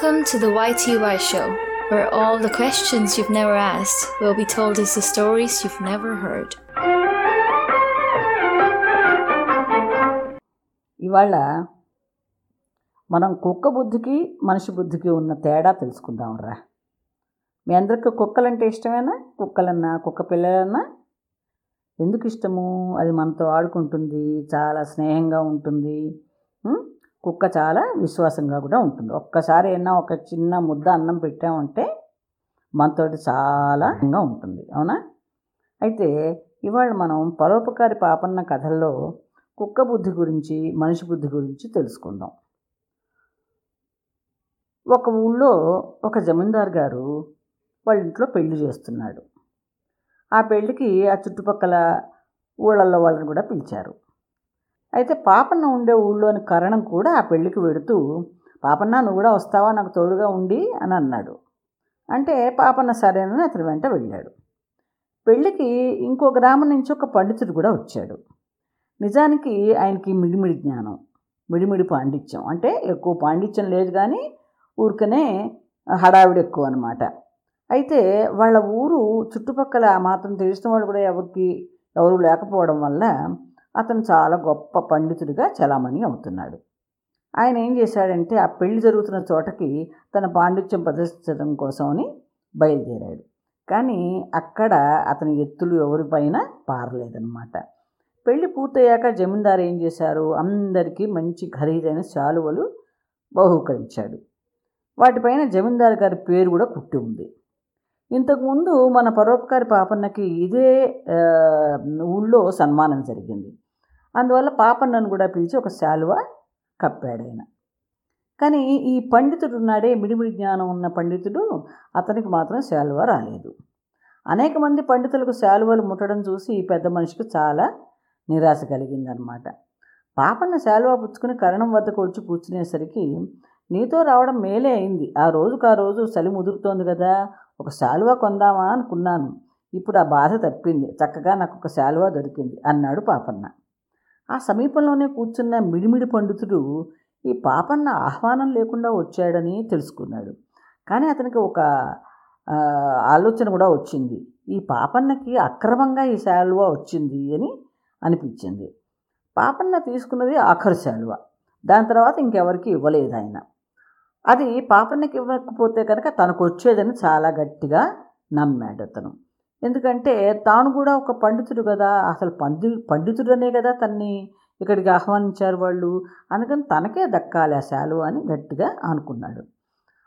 Welcome to the YTY show, where all the questions you've never asked will be told as the stories you've never heard. ఇవాళ మనం కుక్క బుద్ధికి మనిషి బుద్ధికి ఉన్న తేడా తెలుసుకుందాం రా మీ అందరికీ కుక్కలంటే ఇష్టమేనా కుక్కలన్నా కుక్క పిల్లలన్నా ఎందుకు ఇష్టము అది మనతో ఆడుకుంటుంది చాలా స్నేహంగా ఉంటుంది కుక్క చాలా విశ్వాసంగా కూడా ఉంటుంది. ఒక్కసారి అయినా ఒక చిన్న ముద్ద అన్నం పెట్టామంటే మనతోటి చాలా ఉంటుంది. అవునా? అయితే ఇవాళ మనం పరోపకారి పాపన్న కథల్లో కుక్క బుద్ధి గురించి మనిషి బుద్ధి గురించి తెలుసుకుందాం. ఒక ఊళ్ళో ఒక జమీందార్ గారు వాళ్ళ ఇంట్లో పెళ్ళి చేస్తున్నాడు. ఆ పెళ్ళికి ఆ చుట్టుపక్కల ఊళ్ళల్లో వాళ్ళని కూడా పిలిచారు. అయితే పాపన్న ఉండే ఊళ్ళోని కరణం కూడా ఆ పెళ్ళికి వెడుతూ పాపన్న నువ్వు కూడా వస్తావా? నాకు తోడుగా ఉండి అని అన్నాడు. అంటే పాపన్న సరేనని అతని వెంట వెళ్ళాడు. పెళ్ళికి ఇంకో గ్రామం నుంచి ఒక పండితుడు కూడా వచ్చాడు. నిజానికి ఆయనకి మిడిమిడి జ్ఞానం మిడిమిడి పాండిత్యం. అంటే ఎక్కువ పాండిత్యం లేదు కానీ ఊరికనే హడావిడి ఎక్కువ అనమాట అయితే వాళ్ళ ఊరు చుట్టుపక్కల ఆ మాత్రం తెలిసిన వాళ్ళు కూడా ఎవరికి ఎవరు లేకపోవడం వల్ల అతను చాలా గొప్ప పండితుడిగా చలామణి అవుతున్నాడు. ఆయన ఏం చేశాడంటే ఆ పెళ్ళి జరుగుతున్న చోటకి తన పాండిత్యం ప్రదర్శించడం కోసమని బయలుదేరాడు. కానీ అక్కడ అతని ఎత్తులు ఎవరిపైన పారలేదన్నమాట. పెళ్ళి పూర్తయ్యాక జమీందారు ఏం చేశారు? అందరికీ మంచి ఖరీదైన శాలువలు బహూకరించాడు. వాటిపైన జమీందారు గారి పేరు కూడా కుట్టి ఉంది. ఇంతకుముందు మన పరోపకారి పాపన్నకి ఇదే ఊళ్ళో సన్మానం జరిగింది. అందువల్ల పాపన్నను కూడా పిలిచి ఒక శాలువ కప్పాడు ఆయన. కానీ ఈ పండితుడు ఉన్నాడే మిడిమిడి జ్ఞానం ఉన్న పండితుడు అతనికి మాత్రం శాలువ రాలేదు. అనేక మంది పండితులకు శాలువలు ముట్టడం చూసి ఈ పెద్ద మనిషికి చాలా నిరాశ కలిగిందనమాట పాపన్న శాలువ పుచ్చుకుని కరణం వద్దకు వచ్చి కూర్చునేసరికి నీతో రావడం మేలే అయింది. ఆ రోజుకు ఆ రోజు చలి ముదురుతోంది కదా ఒక శాలువా కొందామా అనుకున్నాను. ఇప్పుడు ఆ బాధ తప్పింది. చక్కగా నాకు ఒక శాలువా దొరికింది అన్నాడు పాపన్న. ఆ సమీపంలోనే కూర్చున్న మిడిమిడి పండితుడు ఈ పాపన్న ఆహ్వానం లేకుండా వచ్చాడని తెలుసుకున్నాడు. కానీ అతనికి ఒక ఆలోచన కూడా వచ్చింది. ఈ పాపన్నకి అక్రమంగా ఈ శాలువా వచ్చింది అని అనిపించింది. పాపన్న తీసుకున్నది ఆఖరు శాలువ. దాని తర్వాత ఇంకెవరికి ఇవ్వలేదు ఆయన. అది పాపన్నకి ఇవ్వకపోతే కనుక తనకు వచ్చేదని చాలా గట్టిగా నమ్మాడు అతను. ఎందుకంటే తాను కూడా ఒక పండితుడు కదా అసలు పండి పండితుడనే కదా తన్ని ఇక్కడికి ఆహ్వానించారు వాళ్ళు. అందుకని తనకే దక్కాలి ఆ శాలువ అని గట్టిగా అనుకున్నాడు.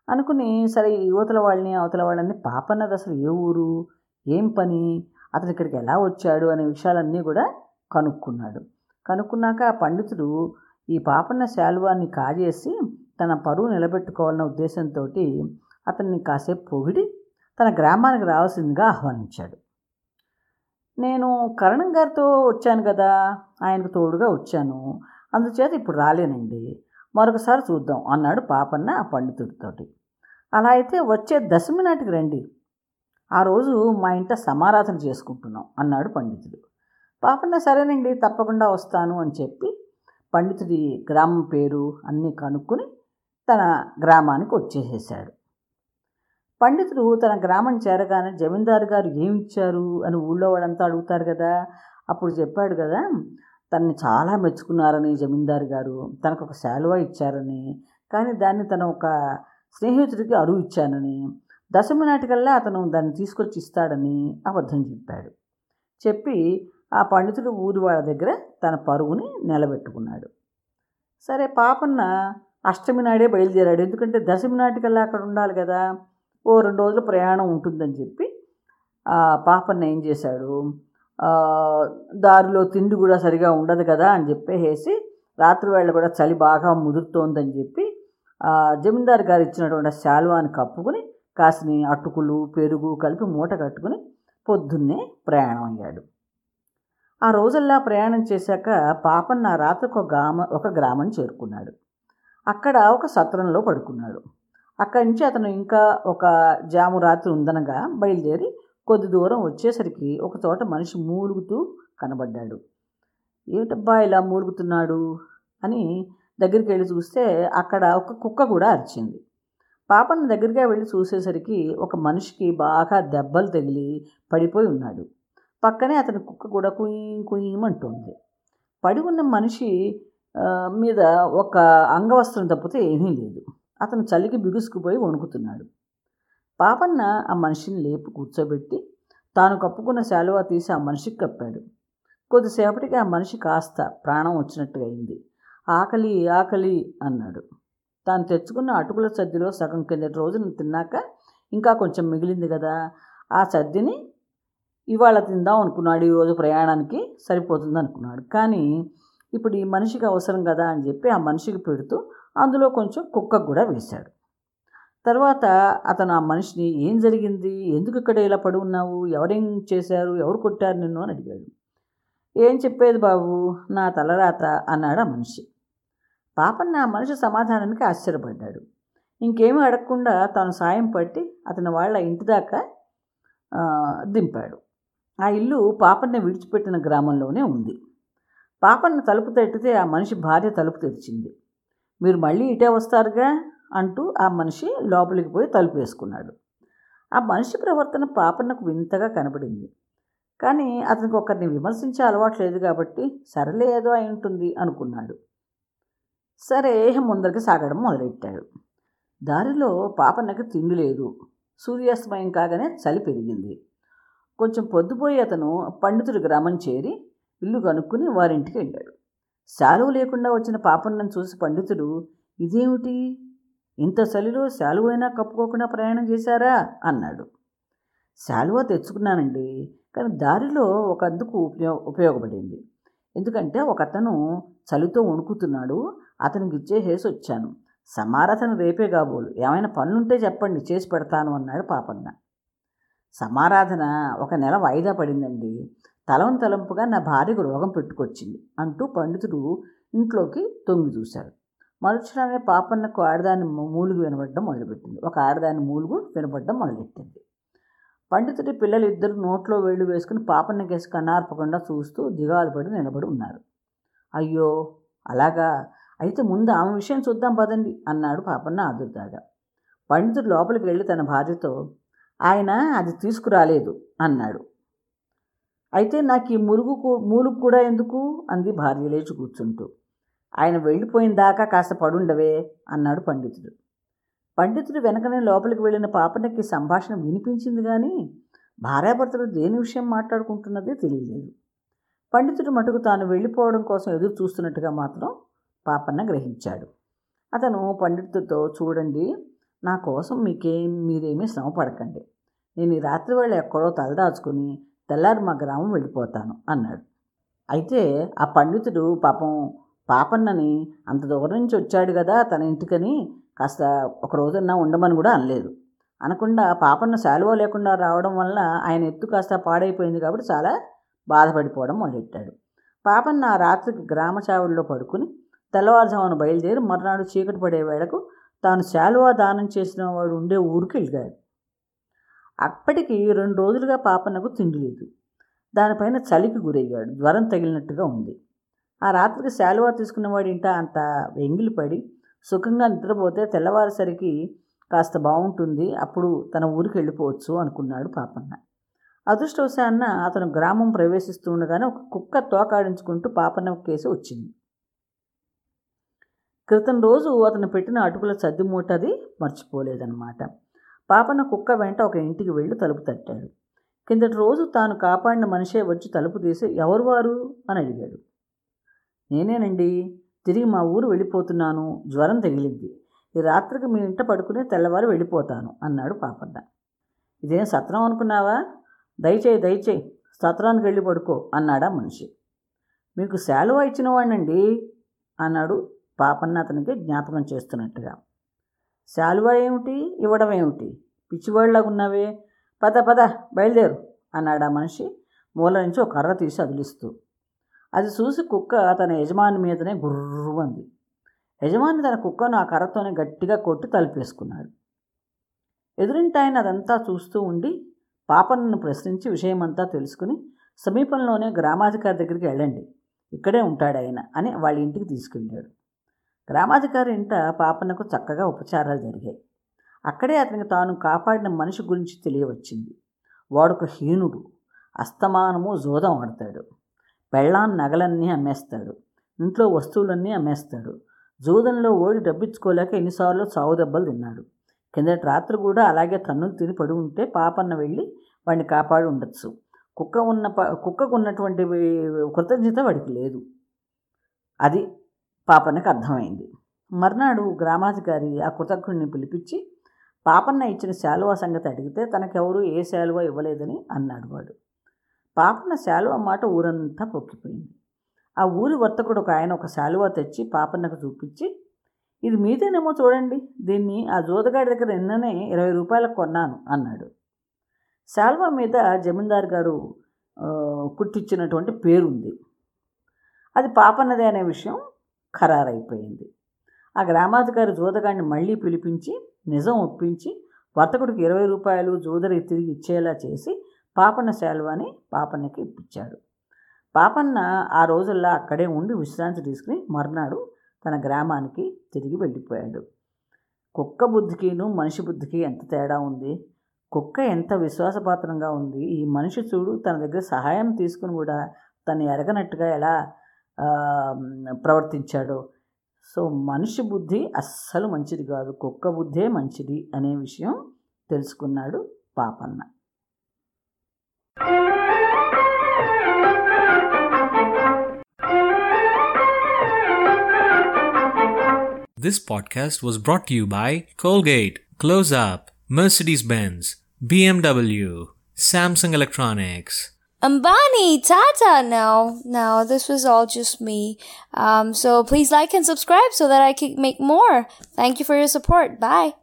అనుకుని సరే యువతల వాళ్ళని అవతల వాళ్ళని పాపన్నది అసలు ఏ ఊరు ఏం పని అతను ఇక్కడికి ఎలా వచ్చాడు అనే విషయాలన్నీ కూడా కనుక్కున్నాడు. కనుక్కున్నాక ఆ పండితుడు ఈ పాపన్న శాలువాన్ని కాజేసి తన పరువు నిలబెట్టుకోవాలన్న ఉద్దేశంతో అతన్ని కాసేపు పొగిడి తన గ్రామానికి రావాల్సిందిగా ఆహ్వానించాడు. నేను కరణం గారితో వచ్చాను కదా ఆయనకు తోడుగా వచ్చాను. అందుచేత ఇప్పుడు రాలేనండి. మరొకసారి చూద్దాం అన్నాడు పాపన్న ఆ పండితుడితోటి. అలా అయితే వచ్చే దశమి నాటికి రండి. ఆ రోజు మా ఇంట సమారాధన చేసుకుంటున్నాం అన్నాడు పండితుడు. పాపన్న సరేనండి తప్పకుండా వస్తాను అని చెప్పి పండితుడి గ్రామం పేరు అన్నీ కనుక్కొని తన గ్రామానికి వచ్చేసేసాడు పండితుడు తన గ్రామం చేరగానే జమీందారు గారు ఏమి ఇచ్చారు అని ఊళ్ళో వాళ్ళంతా అడుగుతారు కదా అప్పుడు చెప్పాడు కదా తనని చాలా మెచ్చుకున్నారని జమీందారు గారు తనకు ఒక శాలువా ఇచ్చారని కానీ దాన్ని తన ఒక స్నేహితుడికి అరువు ఇచ్చానని దశమి నాటికల్లా అతను దాన్ని తీసుకొచ్చి ఇస్తాడని అబద్ధం చెప్పాడు. చెప్పి ఆ పండితుడు ఊరి వాళ్ళ దగ్గర తన పరువుని నిలబెట్టుకున్నాడు. సరే పాపన్న అష్టమి నాడే బయలుదేరాడు. ఎందుకంటే దశమి నాటికల్లా అక్కడ ఉండాలి కదా. ఓ రెండు రోజుల ప్రయాణం ఉంటుందని చెప్పి ఆ పాపన్న ఏం చేశాడు? దారిలో తిండి కూడా సరిగా ఉండదు కదా అని చెప్పేసి రాత్రి వేళ కూడా చలి బాగా ముదురుతోందని చెప్పి జమీందారు గారు ఇచ్చినటువంటి శాలువాని కప్పుకుని కాసిని అటుకులు పెరుగు కలిపి మూట కట్టుకుని పొద్దున్నే ప్రయాణం అయ్యాడు. ఆ రోజల్లా ప్రయాణం చేశాక పాపన్న రాత్రికి ఒక గ్రామ ఒక గ్రామం చేరుకున్నాడు. అక్కడ ఒక సత్రంలో పడుకున్నాడు. అక్కడి నుంచి అతను ఇంకా ఒక జాము రాత్రి ఉందనగా బయలుదేరి కొద్ది దూరం వచ్చేసరికి ఒక చోట మనిషి మూలుగుతూ కనబడ్డాడు. ఏమిటబ్బా ఇలా మూలుగుతున్నాడు? అని దగ్గరికి వెళ్ళి చూస్తే అక్కడ ఒక కుక్క కూడా అరిచింది. పాపను దగ్గరగా వెళ్ళి చూసేసరికి ఒక మనిషికి బాగా దెబ్బలు తగిలి పడిపోయి ఉన్నాడు. పక్కనే అతని కుక్క కూడా కుయ్ కుయ్యమంటుంది పడి ఉన్న మనిషి మీద ఒక అంగవస్త్రం తప్పితే ఏమీ లేదు. అతను చలికి బిగుసుకుపోయి వణుకుతున్నాడు. పాపన్న ఆ మనిషిని లేపి కూర్చోబెట్టి తాను కప్పుకున్న శాలువా తీసి ఆ మనిషికి కప్పాడు. కొద్దిసేపటికి ఆ మనిషి కాస్త ప్రాణం వచ్చినట్టుగా అయింది. ఆకలి ఆకలి అన్నాడు. తాను తెచ్చుకున్న అటుకుల సద్దిలో సగం కిందటి రోజున తిన్నాక ఇంకా కొంచెం మిగిలింది కదా. ఆ సద్దిని ఇవాళ తిందాం అనుకున్నాడు. ఈరోజు ప్రయాణానికి సరిపోతుంది అనుకున్నాడు కానీ ఇప్పుడు ఈ మనిషికి అవసరం కదా అని చెప్పి ఆ మనిషికి పెడుతూ అందులో కొంచెం కుక్కకు కూడా వేశాడు. తర్వాత అతను ఆ మనిషిని ఏం జరిగింది? ఎందుకు ఇక్కడ ఇలా పడి ఉన్నావు? ఎవరేం చేశారు? ఎవరు కొట్టారు నిన్ను? అని అడిగాడు. ఏం చెప్పేది బాబు? నా తలరాత అన్నాడు ఆ మనిషి. పాపన్న ఆ మనిషి సమాధానానికి ఆశ్చర్యపడ్డాడు. ఇంకేమీ అడగకుండా తాను సాయం పట్టి అతని వాళ్ళ ఇంటి దాకా దింపాడు. ఆ ఇల్లు పాపన్న విడిచిపెట్టిన గ్రామంలోనే ఉంది. పాపన్న తలుపు తట్టితే ఆ మనిషి భార్య తలుపు తెరిచింది. మీరు మళ్ళీ ఇటే వస్తారుగా? అంటూ ఆ మనిషి లోపలికి పోయి తలుపు వేసుకున్నాడు. ఆ మనిషి ప్రవర్తన పాపన్నకు వింతగా కనబడింది. కానీ అతనికి ఒకరిని విమర్శించే అలవాటు లేదు కాబట్టి సరలే ఏదో అయి ఉంటుంది అనుకున్నాడు. సరే ముందరికి సాగడం మొదలెట్టాడు. దారిలో పాపన్నకి తిండి లేదు. సూర్యాస్తమయం కాగానే చలి పెరిగింది. కొంచెం పొద్దుపోయి అతను పండితుడి గ్రామం చేరి ఇల్లు కనుక్కుని వారింటికి వెళ్ళాడు. శాలువ లేకుండా వచ్చిన పాపన్నను చూసి పండితుడు ఇదేమిటి? ఇంత చలిలో శాలువైనా కప్పుకోకుండా ప్రయాణం చేశారా? అన్నాడు. శాలువ తెచ్చుకున్నానండి కానీ దారిలో ఒక అందుకు ఉపయోగ ఉపయోగపడింది. ఎందుకంటే ఒక అతను చలితో వణుకుతున్నాడు అతనికి ఇచ్చేసేసి వచ్చాను. సమారాధన రేపే కాబోలు. ఏమైనా పనులుంటే చెప్పండి చేసి పెడతాను అన్నాడు పాపన్న. సమారాధన ఒక నెల వాయిదా పడిందండి. తలం తలంపుగా నా భార్యకు రోగం పెట్టుకొచ్చింది అంటూ పండితుడు ఇంట్లోకి తొంగి చూశాడు. మరుక్షణమే పాపన్నకు ఆడదాని మూలుగు వినబడడం మొదలుపెట్టింది. ఒక ఆడదాని మూలుగు వినబడడం మొదలెట్టింది. పండితుడి పిల్లలు ఇద్దరు నోట్లో వేళ్ళు వేసుకుని పాపన్న కేసు కన్నార్పకుండా చూస్తూ దిగాలు పడి నిలబడి ఉన్నారు. అయ్యో అలాగా? అయితే ముందు ఆమె విషయం చూద్దాం పదండి అన్నాడు పాపన్న ఆదుర్దాగా. పండితుడు లోపలికి వెళ్ళి తన భార్యతో ఆయన అది తీసుకురాలేదు అన్నాడు. అయితే నాకు ఈ మురుగు కూ- మూలుగు కూడా ఎందుకు? అంది భార్య లేచి కూర్చుంటూ. ఆయన వెళ్ళిపోయిన దాకా కాస్త పడుండవే అన్నాడు పండితుడు. పండితుడు వెనకనే లోపలికి వెళ్ళిన పాపనకి సంభాషణ వినిపించింది కానీ భార్యాభర్తలు దేని విషయం మాట్లాడుకుంటున్నదే తెలియలేదు. పండితుడు మటుకు తాను వెళ్ళిపోవడం కోసం ఎదురు చూస్తున్నట్టుగా మాత్రం పాపన్న గ్రహించాడు. అతను పండితుడితో చూడండి నా కోసం మీకేం మీరేమీ శ్రమ పడకండి నేను ఈ రాత్రి వేళ ఎక్కడో తలదాచుకుని తెల్లారి మా గ్రామం వెళ్ళిపోతాను అన్నాడు. అయితే ఆ పండితుడు పాపం పాపన్నని అంత దూరం నుంచి వచ్చాడు కదా తన ఇంటికని కాస్త ఒక రోజన్నా ఉండమని కూడా అనలేదు. అనకుండా పాపన్న శాలువ లేకుండా రావడం వల్ల ఆయన ఎత్తు కాస్త పాడైపోయింది కాబట్టి చాలా బాధపడిపోవడం మొదలెట్టాడు. పాపన్న ఆ రాత్రికి గ్రామ చావుల్లో పడుకుని తెల్లవారుజామున బయలుదేరి మర్నాడు చీకటి పడే వేళకు తాను శాలువా దానం చేసిన వాడు ఉండే ఊరికి వెళ్ళాడు అప్పటికి రెండు రోజులుగా పాపన్నకు తిండి లేదు. దానిపైన చలికి గురయ్యాడు. జ్వరం తగిలినట్టుగా ఉంది. ఆ రాత్రికి శాలువా తీసుకున్నవాడి ఇంట అంత వెంగిలి పడి సుఖంగా నిద్రపోతే తెల్లవారేసరికి కాస్త బాగుంటుంది అప్పుడు తన ఊరికి వెళ్ళిపోవచ్చు అనుకున్నాడు పాపన్న. అదృష్టవశాన్న అతను గ్రామం ప్రవేశిస్తూ ఉండగానే ఒక కుక్క తోకాడించుకుంటూ పాపన్న కేసు వచ్చింది. క్రితం రోజు అతను పెట్టిన అటుకుల సద్ది మూటది మర్చిపోలేదన్నమాట. పాపన్న కుక్క వెంట ఒక ఇంటికి వెళ్ళి తలుపు తట్టాడు. కిందటి రోజు తాను కాపాడిన మనిషే వచ్చి తలుపు తీసి ఎవరు వారు? అని అడిగాడు. నేనేనండి. తిరిగి మా ఊరు వెళ్ళిపోతున్నాను. జ్వరం తగిలింది. ఈ రాత్రికి మీ ఇంట పడుకునే తెల్లవారు వెళ్ళిపోతాను అన్నాడు పాపన్న. ఇదేం సత్రం అనుకున్నావా? దయచేయి దయచేయి. సత్రానికి వెళ్ళి పడుకో అన్నాడా మనిషి. మీకు శాలువా ఇచ్చిన వాడినండి అన్నాడు పాపన్న అతనికి జ్ఞాపకం చేస్తున్నట్టుగా. శాలువా ఏమిటి? ఇవ్వడం ఏమిటి? పిచ్చివాళ్ళగా ఉన్నవే. పద పద బయలుదేరు అన్నాడు ఆ మనిషి. మూల నుంచి ఒక కర్ర తీసి అదిలిస్తూ. అది చూసి కుక్క తన యజమాని మీదనే గుర్రుమంది యజమాని తన కుక్కను ఆ కర్రతోనే గట్టిగా కొట్టి తలుపేసుకున్నాడు. ఎదురింటి ఆయన అదంతా చూస్తూ ఉండి పాపన్నను ప్రశ్నించి విషయమంతా తెలుసుకుని సమీపంలోనే గ్రామాధికారి దగ్గరికి వెళ్ళండి. ఇక్కడే ఉంటాడు ఆయన అని వాళ్ళ ఇంటికి తీసుకెళ్ళాడు. గ్రామాధికారి ఇంట పాపన్నకు చక్కగా ఉపచారాలు జరిగాయి. అక్కడే అతనికి తాను కాపాడిన మనిషి గురించి తెలియవచ్చింది. వాడొక హీనుడు. అస్తమానము జోదం ఆడతాడు. పెళ్ళాన్ నగలన్నీ అమ్మేస్తాడు. ఇంట్లో వస్తువులన్నీ అమ్మేస్తాడు. జూదంలో ఓడి డబ్బిచ్చుకోలేక ఎన్నిసార్లు చావు దెబ్బలు తిన్నాడు. కిందటి రాత్రి కూడా అలాగే తన్నులు తిని పడి ఉంటే పాపన్న వెళ్ళి వాడిని కాపాడి ఉండొచ్చు. కుక్క ఉన్న ప కుక్కకు ఉన్నటువంటి కృతజ్ఞత వాడికి లేదు. అది పాపన్నకి అర్థమైంది. మర్నాడు గ్రామాధికారి ఆ కృతజ్ఞుడిని పిలిపించి పాపన్న ఇచ్చిన శాలువా సంగతి అడిగితే తనకెవరూ ఏ శాలువా ఇవ్వలేదని అన్నాడు వాడు. పాపన్న శాలువా మాట ఊరంతా పొక్కిపోయింది. ఆ ఊరి వర్తకుడు ఒక ఆయన ఒక శాలువా తెచ్చి పాపన్నకు చూపించి ఇది మీదేనేమో చూడండి దీన్ని ఆ జోదగాడి దగ్గర నిన్ననే ఇరవై రూపాయలకు కొన్నాను అన్నాడు. శాల్వా మీద జమీందారు గారు కుట్టించినటువంటి పేరుంది. అది పాపన్నదే అనే విషయం ఖరారైపోయింది. ఆ గ్రామాధికారి జోదగాడిని మళ్ళీ పిలిపించి నిజం ఒప్పించి వర్తకుడికి ఇరవై రూపాయలు జోదరి తిరిగి ఇచ్చేలా చేసి పాపన్న శాలువాని పాపన్నకి ఇప్పించాడు. పాపన్న ఆ రోజుల్లో అక్కడే ఉండి విశ్రాంతి తీసుకుని మర్నాడు తన గ్రామానికి తిరిగి వెళ్ళిపోయాడు. కుక్క బుద్ధికిను మనిషి బుద్ధికి ఎంత తేడా ఉంది? కుక్క ఎంత విశ్వాసపాత్రంగా ఉంది? ఈ మనిషి చూడు తన దగ్గర సహాయం తీసుకుని కూడా తను ఎరగనట్టుగా ఎలా ప్రవర్తించాడో సో మనిషి బుద్ధి అస్సలు మంచిది కాదు కుక్క బుద్ధే మంచిది అనే విషయం తెలుసుకున్నాడు Papanna This podcast was brought to you by Colgate, Close Up, Mercedes Benz, BMW, Samsung Electronics. Ambani, Tata. No, no, this was all just me. Um, so please like and subscribe so that I can make more. Thank you for your support. Bye.